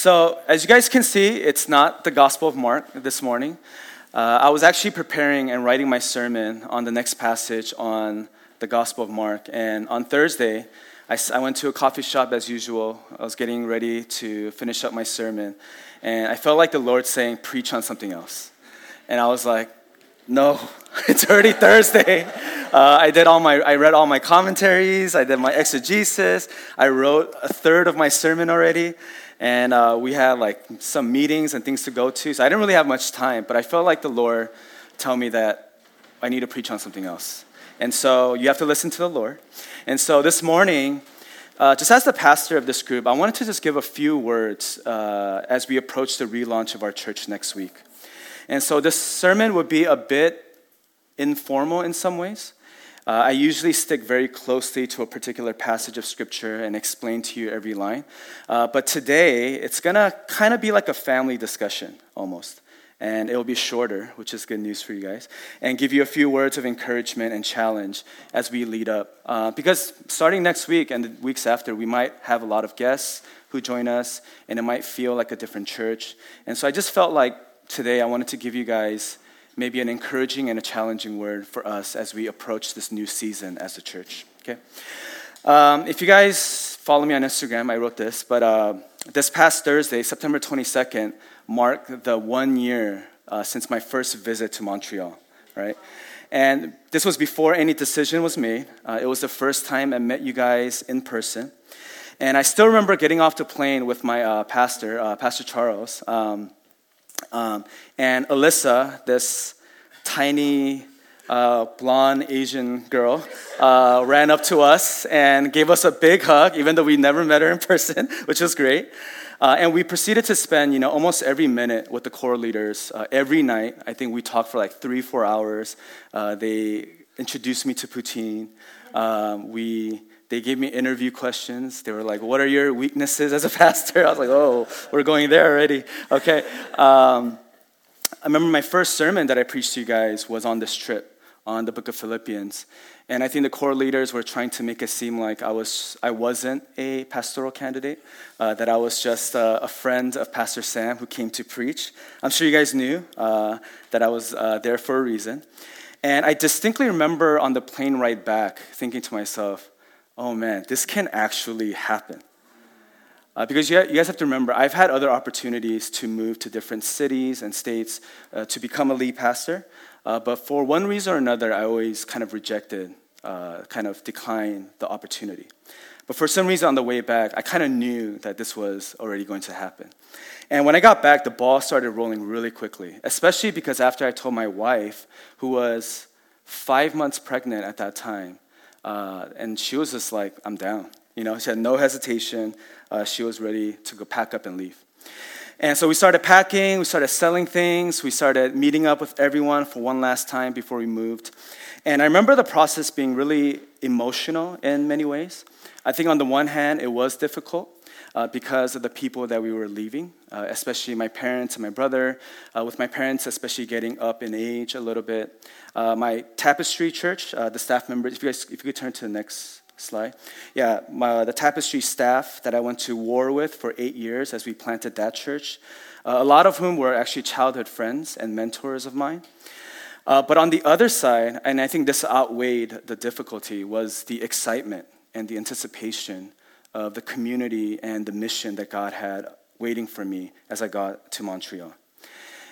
So, as you guys can see, it's not the Gospel of Mark this morning. Uh, I was actually preparing and writing my sermon on the next passage on the Gospel of Mark. And on Thursday, I, I went to a coffee shop as usual. I was getting ready to finish up my sermon. And I felt like the Lord saying, Preach on something else. And I was like, No, it's already Thursday. Uh, I did all my, I read all my commentaries. I did my exegesis. I wrote a third of my sermon already and uh, we had like some meetings and things to go to. So I didn't really have much time, but I felt like the Lord tell me that I need to preach on something else. And so you have to listen to the Lord. And so this morning, uh, just as the pastor of this group, I wanted to just give a few words uh, as we approach the relaunch of our church next week. And so this sermon would be a bit informal in some ways. Uh, I usually stick very closely to a particular passage of scripture and explain to you every line. Uh, but today, it's going to kind of be like a family discussion almost. And it will be shorter, which is good news for you guys, and give you a few words of encouragement and challenge as we lead up. Uh, because starting next week and the weeks after, we might have a lot of guests who join us, and it might feel like a different church. And so I just felt like today I wanted to give you guys maybe an encouraging and a challenging word for us as we approach this new season as a church. Okay? Um, if you guys follow me on Instagram, I wrote this, but uh, this past Thursday, September 22nd, marked the one year uh, since my first visit to Montreal, right? And this was before any decision was made. Uh, it was the first time I met you guys in person. And I still remember getting off the plane with my uh, pastor, uh, Pastor Charles. Um, um, and Alyssa, this tiny uh, blonde Asian girl, uh, ran up to us and gave us a big hug, even though we never met her in person, which was great. Uh, and we proceeded to spend, you know, almost every minute with the core leaders. Uh, every night, I think we talked for like three, four hours. Uh, they introduced me to poutine. Um, we they gave me interview questions. They were like, What are your weaknesses as a pastor? I was like, Oh, we're going there already. Okay. Um, I remember my first sermon that I preached to you guys was on this trip on the book of Philippians. And I think the core leaders were trying to make it seem like I, was, I wasn't a pastoral candidate, uh, that I was just a, friend of Pastor Sam who came to preach. I'm sure you guys knew uh, that I was uh, there for a reason. And I distinctly remember on the plane ride back thinking to myself, oh man, this can actually happen. Uh, because you, guys have to remember, I've had other opportunities to move to different cities and states uh, to become a lead pastor. Uh, but for one reason or another, I always kind of rejected, uh, kind of declined the opportunity. But for some reason on the way back, I kind of knew that this was already going to happen. And when I got back, the ball started rolling really quickly, especially because after I told my wife, who was five months pregnant at that time, uh, and she was just like, I'm down. You know, she had no hesitation. Uh, she was ready to go pack up and leave. And so we started packing, we started selling things, we started meeting up with everyone for one last time before we moved. And I remember the process being really emotional in many ways. I think on the one hand, it was difficult uh, because of the people that we were leaving, uh, especially my parents and my brother. Uh, with my parents, especially getting up in age a little bit. Uh, my Tapestry Church, uh, the staff members, if you guys, if you could turn to the next slide. Yeah, my, the Tapestry staff that I went to war with for eight years as we planted that church, uh, a lot of whom were actually childhood friends and mentors of mine. But on the other side, and I think this outweighed the difficulty, was the excitement and the anticipation of the community and the mission that God had waiting for me as I got to Montreal.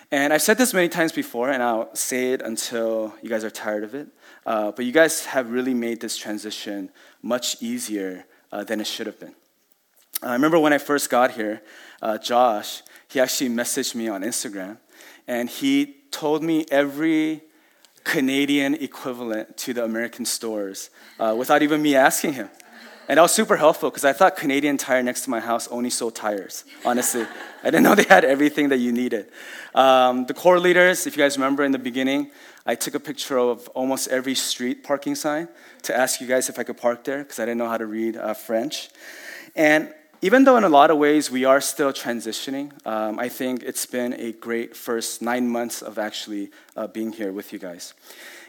And I've said this many times before, and I'll say it until you guys are tired of it. Uh, but you guys have really made this transition much easier uh, than it should have been. I remember when I first got here, uh, Josh, he actually messaged me on Instagram, and he told me every Canadian equivalent to the American stores uh, without even me asking him. And that was super helpful because I thought Canadian Tire next to my house only sold tires, honestly. I didn't know they had everything that you needed. Um, the core leaders, if you guys remember in the beginning, I took a picture of almost every street parking sign to ask you guys if I could park there because I didn't know how to read uh, French. And even though in a lot of ways we are still transitioning, um, I think it's been a great first nine months of actually uh, being here with you guys.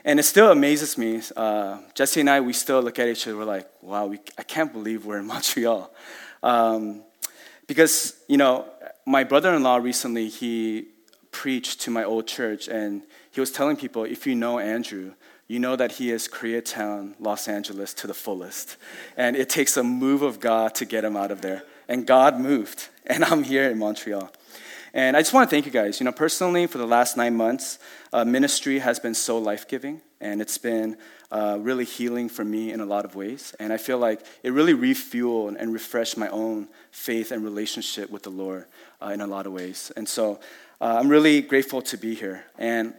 And it still amazes me. Uh, Jesse and I, we still look at each other, we're like, wow, we, I can't believe we're in Montreal. Um, because, you know, my brother in law recently, he preached to my old church, and he was telling people if you know Andrew, you know that he is Koreatown, Los Angeles to the fullest. And it takes a move of God to get him out of there. And God moved, and I'm here in Montreal. And I just want to thank you guys. You know, personally, for the last nine months, uh, ministry has been so life giving, and it's been uh, really healing for me in a lot of ways. And I feel like it really refueled and refreshed my own faith and relationship with the Lord uh, in a lot of ways. And so uh, I'm really grateful to be here. And,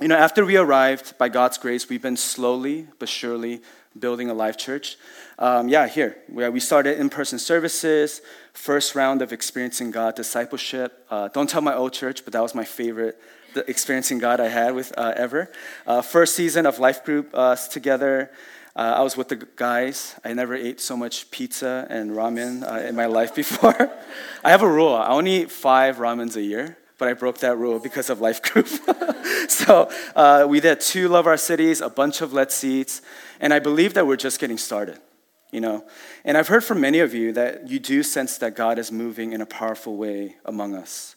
you know, after we arrived, by God's grace, we've been slowly but surely building a life church. Um, yeah, here. We started in person services, first round of experiencing God discipleship. Uh, don't tell my old church, but that was my favorite the experiencing God I had with uh, ever. Uh, first season of life group uh, together. Uh, I was with the guys. I never ate so much pizza and ramen uh, in my life before. I have a rule. I only eat five ramens a year but I broke that rule because of life group. so uh, we did two Love Our Cities, a bunch of Let's Seats, and I believe that we're just getting started. You know, and I've heard from many of you that you do sense that God is moving in a powerful way among us.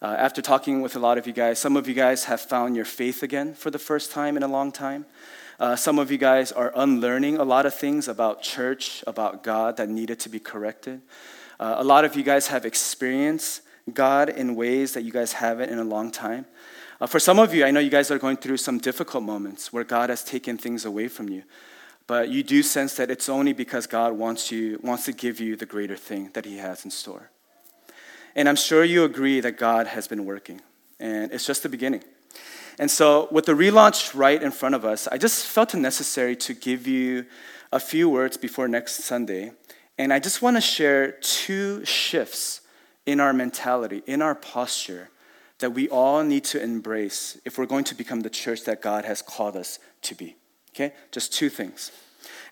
Uh, after talking with a lot of you guys, some of you guys have found your faith again for the first time in a long time. Uh, some of you guys are unlearning a lot of things about church, about God that needed to be corrected. Uh, a lot of you guys have experienced God in ways that you guys haven't in a long time. Uh, for some of you, I know you guys are going through some difficult moments where God has taken things away from you. But you do sense that it's only because God wants, you, wants to give you the greater thing that He has in store. And I'm sure you agree that God has been working, and it's just the beginning. And so, with the relaunch right in front of us, I just felt it necessary to give you a few words before next Sunday. And I just want to share two shifts in our mentality, in our posture, that we all need to embrace if we're going to become the church that God has called us to be. Okay? Just two things.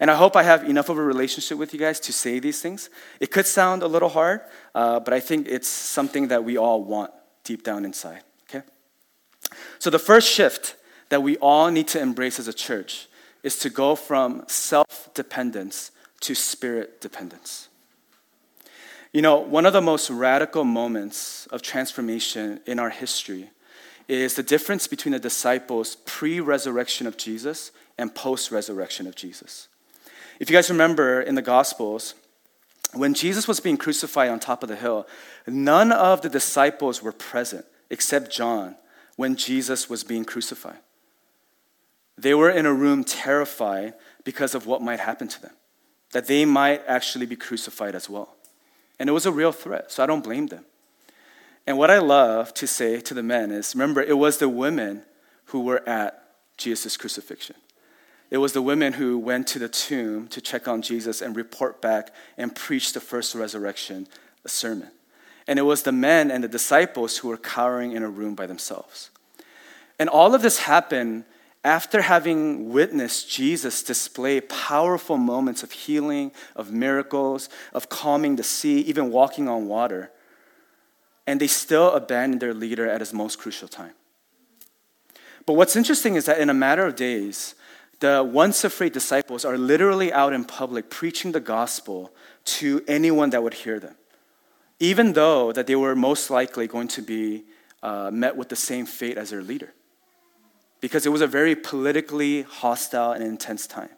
And I hope I have enough of a relationship with you guys to say these things. It could sound a little hard, uh, but I think it's something that we all want deep down inside. Okay? So the first shift that we all need to embrace as a church is to go from self dependence to spirit dependence. You know, one of the most radical moments of transformation in our history is the difference between the disciples pre resurrection of Jesus and post resurrection of Jesus. If you guys remember in the Gospels, when Jesus was being crucified on top of the hill, none of the disciples were present except John when Jesus was being crucified. They were in a room terrified because of what might happen to them, that they might actually be crucified as well. And it was a real threat, so I don't blame them. And what I love to say to the men is remember, it was the women who were at Jesus' crucifixion. It was the women who went to the tomb to check on Jesus and report back and preach the first resurrection sermon. And it was the men and the disciples who were cowering in a room by themselves. And all of this happened after having witnessed Jesus display powerful moments of healing, of miracles, of calming the sea, even walking on water, and they still abandoned their leader at his most crucial time. But what's interesting is that in a matter of days, the once afraid disciples are literally out in public preaching the gospel to anyone that would hear them, even though that they were most likely going to be uh, met with the same fate as their leader because it was a very politically hostile and intense time.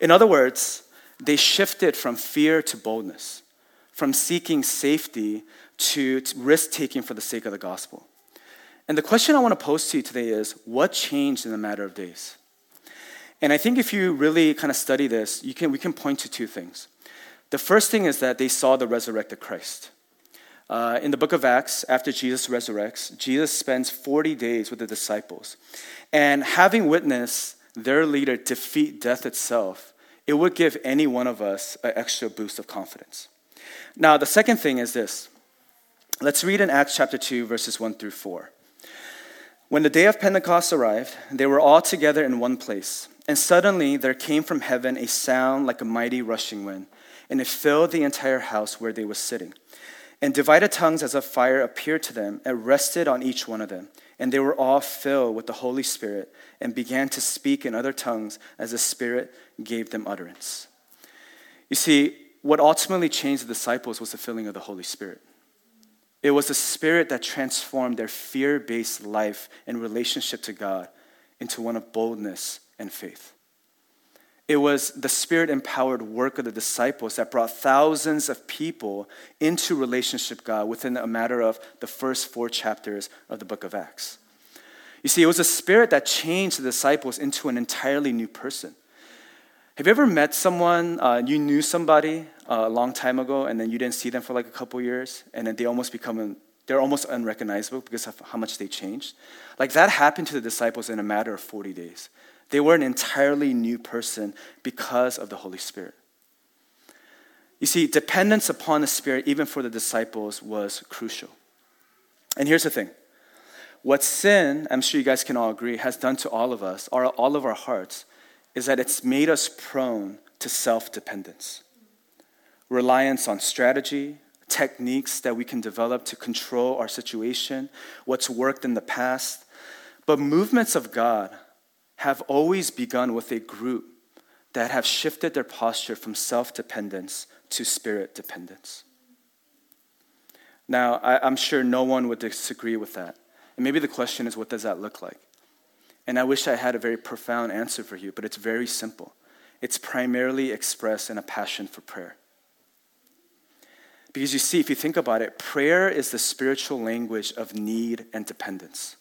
In other words, they shifted from fear to boldness, from seeking safety to, risk taking for the sake of the gospel. And the question I want to pose to you today is what changed in a matter of days? And I think if you really kind of study this, you can, we can point to two things. The first thing is that they saw the resurrected Christ. Uh, in the book of Acts, after Jesus resurrects, Jesus spends 40 days with the disciples. And having witnessed their leader defeat death itself, it would give any one of us an extra boost of confidence. Now, the second thing is this. Let's read in Acts chapter 2, verses 1 through 4. When the day of Pentecost arrived, they were all together in one place. And suddenly there came from heaven a sound like a mighty rushing wind, and it filled the entire house where they were sitting. And divided tongues as of fire appeared to them and rested on each one of them. And they were all filled with the Holy Spirit and began to speak in other tongues as the Spirit gave them utterance. You see, what ultimately changed the disciples was the filling of the Holy Spirit. It was the Spirit that transformed their fear based life and relationship to God into one of boldness and faith. It was the spirit empowered work of the disciples that brought thousands of people into relationship God within a matter of the first four chapters of the book of Acts. You see, it was a spirit that changed the disciples into an entirely new person. Have you ever met someone, uh, you knew somebody uh, a long time ago, and then you didn't see them for like a couple years, and then they almost become, they're almost unrecognizable because of how much they changed? Like that happened to the disciples in a matter of 40 days. They were an entirely new person because of the Holy Spirit. You see, dependence upon the Spirit, even for the disciples, was crucial. And here's the thing what sin, I'm sure you guys can all agree, has done to all of us, or all of our hearts, is that it's made us prone to self dependence, reliance on strategy, techniques that we can develop to control our situation, what's worked in the past. But movements of God have always begun with a group that have shifted their posture from self dependence to spirit dependence. Now, I, am sure no one would disagree with that. And maybe the question is, what does that look like? And I wish I had a very profound answer for you, but it's very simple. It's primarily expressed in a passion for prayer. Because you see, if you think about it, prayer is the spiritual language of need and dependence.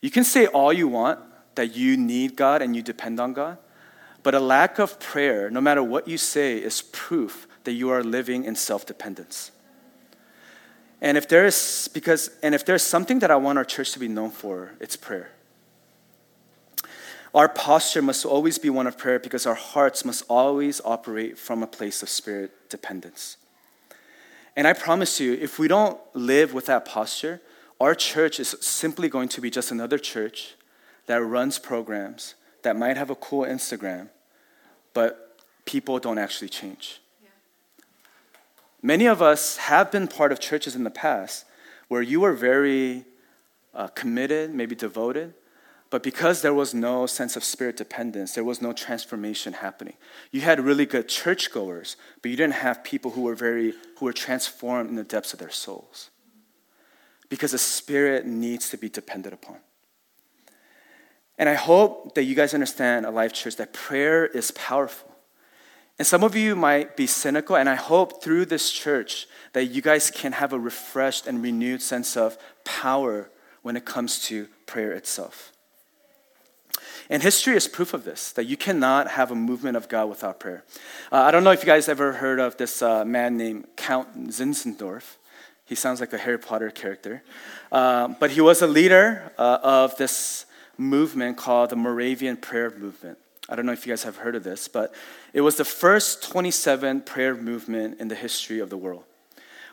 You can say all you want that you need God and you depend on God. But a lack of prayer, no matter what you say, is proof that you are living in self dependence. And if there is because and if there's something that I want our church to be known for, it's prayer. Our posture must always be one of prayer because our hearts must always operate from a place of spirit dependence. And I promise you, if we don't live with that posture, our church is simply going to be just another church that runs programs that might have a cool Instagram, but people don't actually change. Yeah. Many of us have been part of churches in the past where you were very uh, committed, maybe devoted, but because there was no sense of spirit dependence, there was no transformation happening. You had really good churchgoers, but you didn't have people who were very who were transformed in the depths of their souls. Because the spirit needs to be depended upon. And I hope that you guys understand, Alive Church, that prayer is powerful. And some of you might be cynical, and I hope through this church that you guys can have a refreshed and renewed sense of power when it comes to prayer itself. And history is proof of this, that you cannot have a movement of God without prayer. Uh, I don't know if you guys ever heard of this uh, man named Count Zinzendorf. He sounds like a Harry Potter character. Uh, but he was a leader uh, of this movement called the Moravian Prayer Movement. I don't know if you guys have heard of this, but it was the first 27 prayer movement in the history of the world,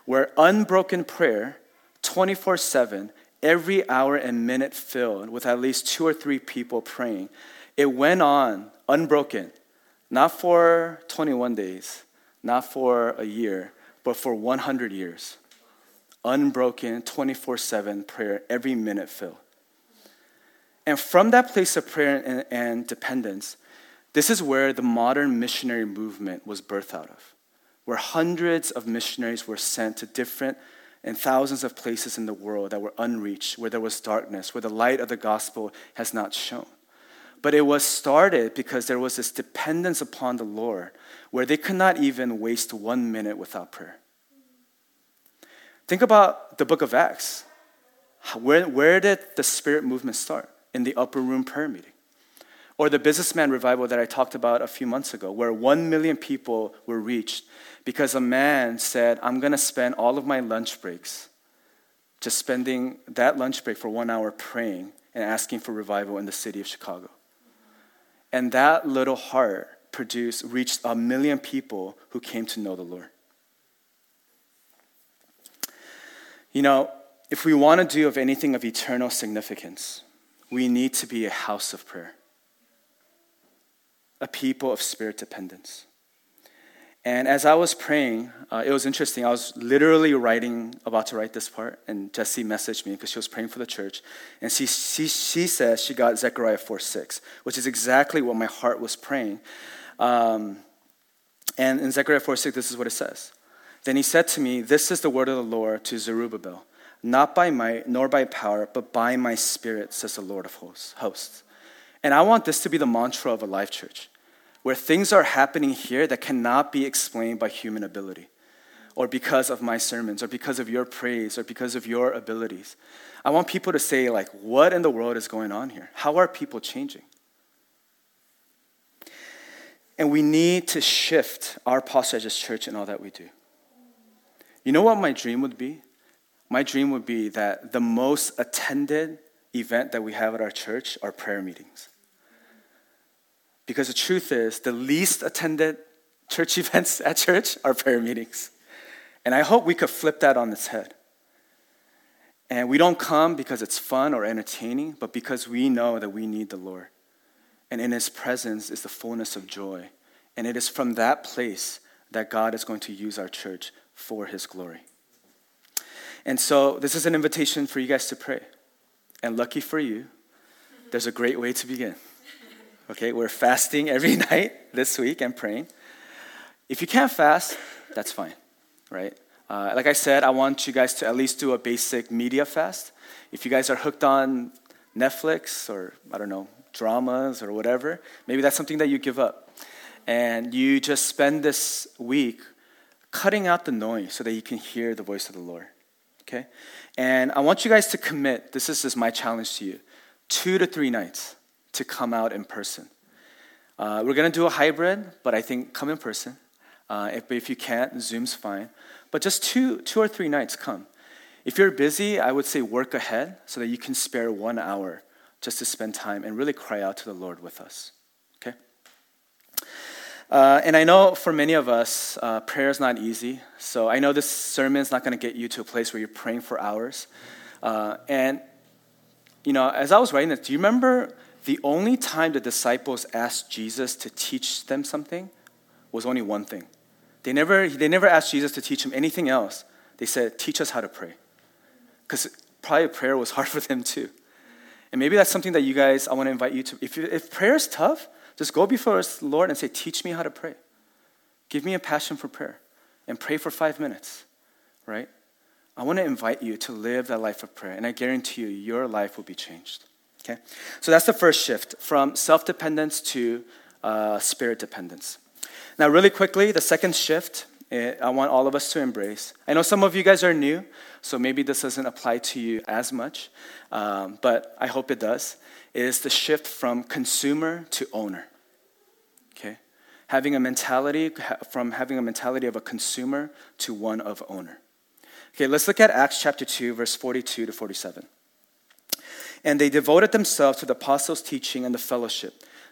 where unbroken prayer, 24 7, every hour and minute filled with at least two or three people praying. It went on unbroken, not for 21 days, not for a year, but for 100 years. Unbroken, 24 7 prayer, every minute filled. And from that place of prayer and, and dependence, this is where the modern missionary movement was birthed out of, where hundreds of missionaries were sent to different and thousands of places in the world that were unreached, where there was darkness, where the light of the gospel has not shone. But it was started because there was this dependence upon the Lord where they could not even waste one minute without prayer. Think about the book of Acts. Where, where did the spirit movement start? In the upper room prayer meeting. Or the businessman revival that I talked about a few months ago, where one million people were reached because a man said, I'm to spend all of my lunch breaks just spending that lunch break for one hour praying and asking for revival in the city of Chicago. And that little heart produced, reached a million people who came to know the Lord. You know, if we want to do of anything of eternal significance, we need to be a house of prayer, a people of spirit dependence. And as I was praying, uh, it was interesting. I was literally writing, about to write this part, and Jesse messaged me because she was praying for the church. And she, she, she says she got Zechariah 4 6, which is exactly what my heart was praying. Um, And in Zechariah 4 6, this is what it says. Then he said to me, This is the word of the Lord to Zerubbabel, not by might nor by power, but by my spirit, says the Lord of hosts. And I want this to be the mantra of Alive church, where things are happening here that cannot be explained by human ability, or because of my sermons, or because of your praise, or because of your abilities. I want people to say, like, what in the world is going on here? How are people changing? And we need to shift our posture as a church in all that we do. You know what my dream would be? My dream would be that the most attended event that we have at our church are prayer meetings. Because the truth is, the least attended church events at church are prayer meetings. And I hope we could flip that on its head. And we don't come because it's fun or entertaining, but because we know that we need the Lord and in his presence is the fullness of joy. And it is from that place that God is going to use our church for his glory. And so, this is an invitation for you guys to pray. And lucky for you, there's a great way to begin. Okay, we're fasting every night this week and praying. If you can't fast, that's fine, right? Uh, like I said, I want you guys to at least do a basic media fast. If you guys are hooked on Netflix or, I don't know, dramas or whatever, maybe that's something that you give up. And you just spend this week cutting out the noise so that you can hear the voice of the Lord. Okay? And I want you guys to commit, this is just my challenge to you, two to three nights to come out in person. Uh, we're to do a hybrid, but I think come in person. Uh, if, if you can't, Zoom's fine. But just two, two or three nights, come. If you're busy, I would say work ahead so that you can spare one hour just to spend time and really cry out to the Lord with us. Uh, and I know for many of us, uh, prayer is not easy. So I know this sermon is not going to get you to a place where you're praying for hours. Uh, and, you know, as I was writing this, do you remember the only time the disciples asked Jesus to teach them something was only one thing? They never, they never asked Jesus to teach them anything else. They said, Teach us how to pray. Because probably prayer was hard for them too. And maybe that's something that you guys, I want to invite you to. If, if prayer is tough, just go before the Lord and say, Teach me how to pray. Give me a passion for prayer and pray for five minutes, right? I want to invite you to live that life of prayer, and I guarantee you, your life will be changed. Okay? So that's the first shift from self dependence to uh, spirit dependence. Now, really quickly, the second shift I want all of us to embrace. I know some of you guys are new, so maybe this doesn't apply to you as much, um, but I hope it does. Is the shift from consumer to owner. Okay? Having a mentality, from having a mentality of a consumer to one of owner. Okay, let's look at Acts chapter 2, verse 42 to 47. And they devoted themselves to the apostles' teaching and the fellowship,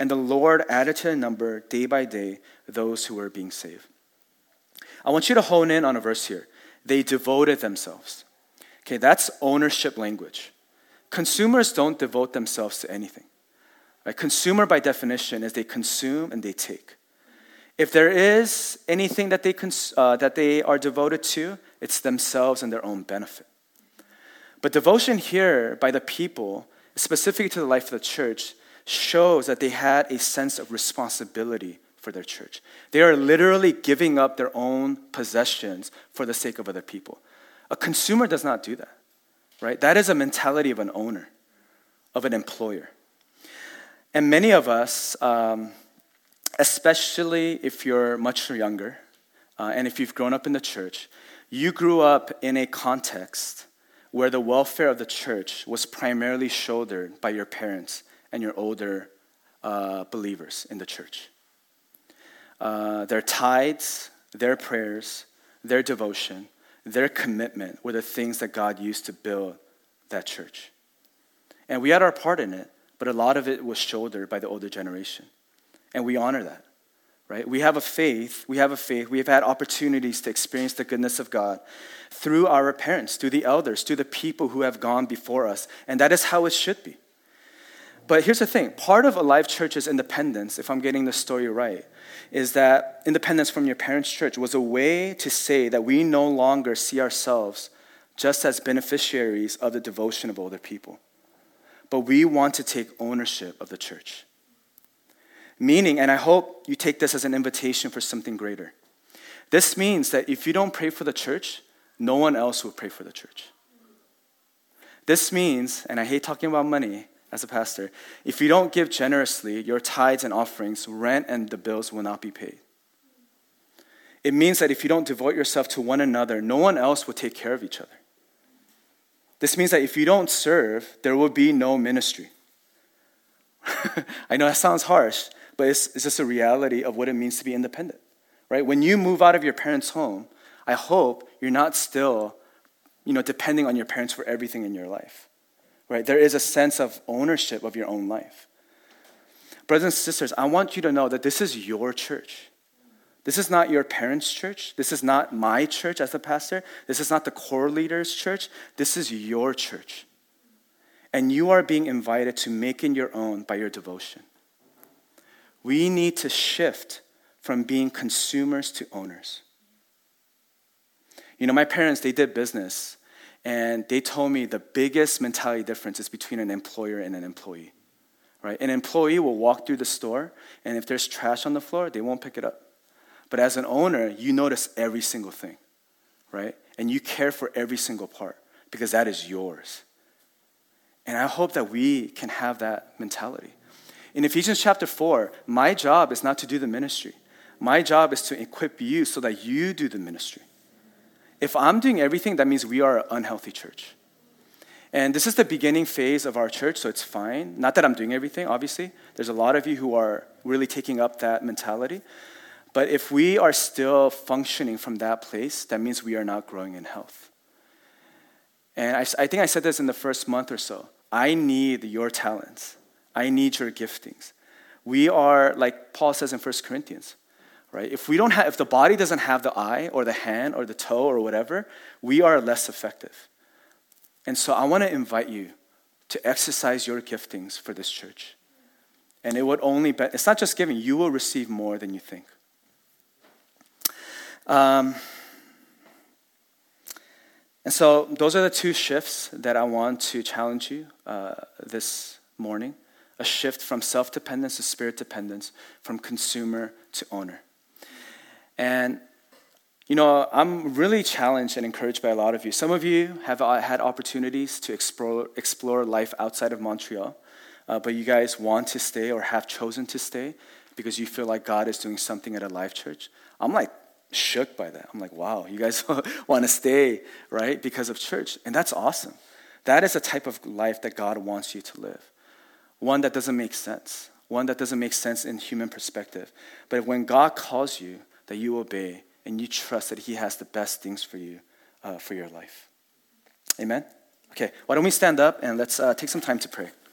And the Lord added to the number day by day those who were being saved. I want you to hone in on a verse here. They devoted themselves. Okay, that's ownership language. Consumers don't devote themselves to anything. Right? Consumer, by definition, is they consume and they take. If there is anything that they, cons- uh, that they are devoted to, it's themselves and their own benefit. But devotion here by the people, specifically to the life of the church, shows that they had a sense of responsibility for their church. They are literally giving up their own possessions for the sake of other people. A consumer does not do that, right? That is a mentality of an owner, of an employer. And many of us, um, especially if you're much younger uh, and if you've grown up in the church, you grew up in a context where the welfare of the church was primarily shouldered by your parents and your older uh, believers in the church. Uh, their tithes, their prayers, their devotion, their commitment were the things that God used to build that church. And we had our part in it, but a lot of it was shouldered by the older generation. And we honor that. right? We have a faith, we have a faith, we have had opportunities to experience the goodness of God through our parents, through the elders, through the people who have gone before us. And that is how it should be. But here's the thing part of Alive Church's independence, if I'm getting the story right, is that independence from your parents' church was a way to say that we no longer see ourselves just as beneficiaries of the devotion of older people, but we want to take ownership of the church. Meaning, and I hope you take this as an invitation for something greater. This means that if you don't pray for the church, no one else will pray for the church. This means, and I hate talking about money as a pastor, if you don't give generously, your tithes and offerings, rent and the bills will not be paid. It means that if you don't devote yourself to one another, no one else will take care of each other. This means that if you don't serve, there will be no ministry. I know that sounds harsh, but it's, it's just a reality of what it means to be independent, right? When you move out of your parents' home, I hope you're not still, you know, depending on your parents for everything in your life, right? There is a sense of ownership of your own life. Brothers and sisters, I want you to know that this is your church. This is not your parents' church. This is not my church as a pastor. This is not the core leaders' church. This is your church. And you are being invited to make it your own by your devotion. We need to shift from being consumers to owners. You know, my parents, they did business, and they told me the biggest mentality difference is between an employer and an employee. Right? An employee will walk through the store, and if there's trash on the floor, they won't pick it up. But as an owner, you notice every single thing, right? And you care for every single part because that is yours. And I hope that we can have that mentality. In Ephesians chapter 4, my job is not to do the ministry. My job is to equip you so that you do the ministry. If I'm doing everything, that means we are an unhealthy church. And this is the beginning phase of our church, so it's fine. Not that I'm doing everything, obviously. There's a lot of you who are really taking up that mentality. But if we are still functioning from that place, that means we are not growing in health. And I, I think I said this in the first month or so. I need your talents. I need your giftings. We are, like Paul says in 1 Corinthians, right? If we don't have, if the body doesn't have the eye or the hand or the toe or whatever, we are less effective. And so I want to invite you to exercise your giftings for this church. And it would only be, it's not just giving, you will receive more than you think. Um, and so those are the two shifts that I want to challenge you uh, this morning a shift from self dependence to spirit dependence, from consumer to owner. And, you know, I'm really challenged and encouraged by a lot of you. Some of you have uh, had opportunities to explore, explore life outside of Montreal, uh, but you guys want to stay or have chosen to stay because you feel like God is doing something at Alive church. I'm like shook by that. I'm like, wow, you guys want to stay, right, because of church. And that's awesome. That is a type of life that God wants you to live one that doesn't make sense, one that doesn't make sense in human perspective. But when God calls you, that you obey and you trust that He has the best things for you uh, for your life. Amen? Okay, why don't we stand up and let's uh, take some time to pray.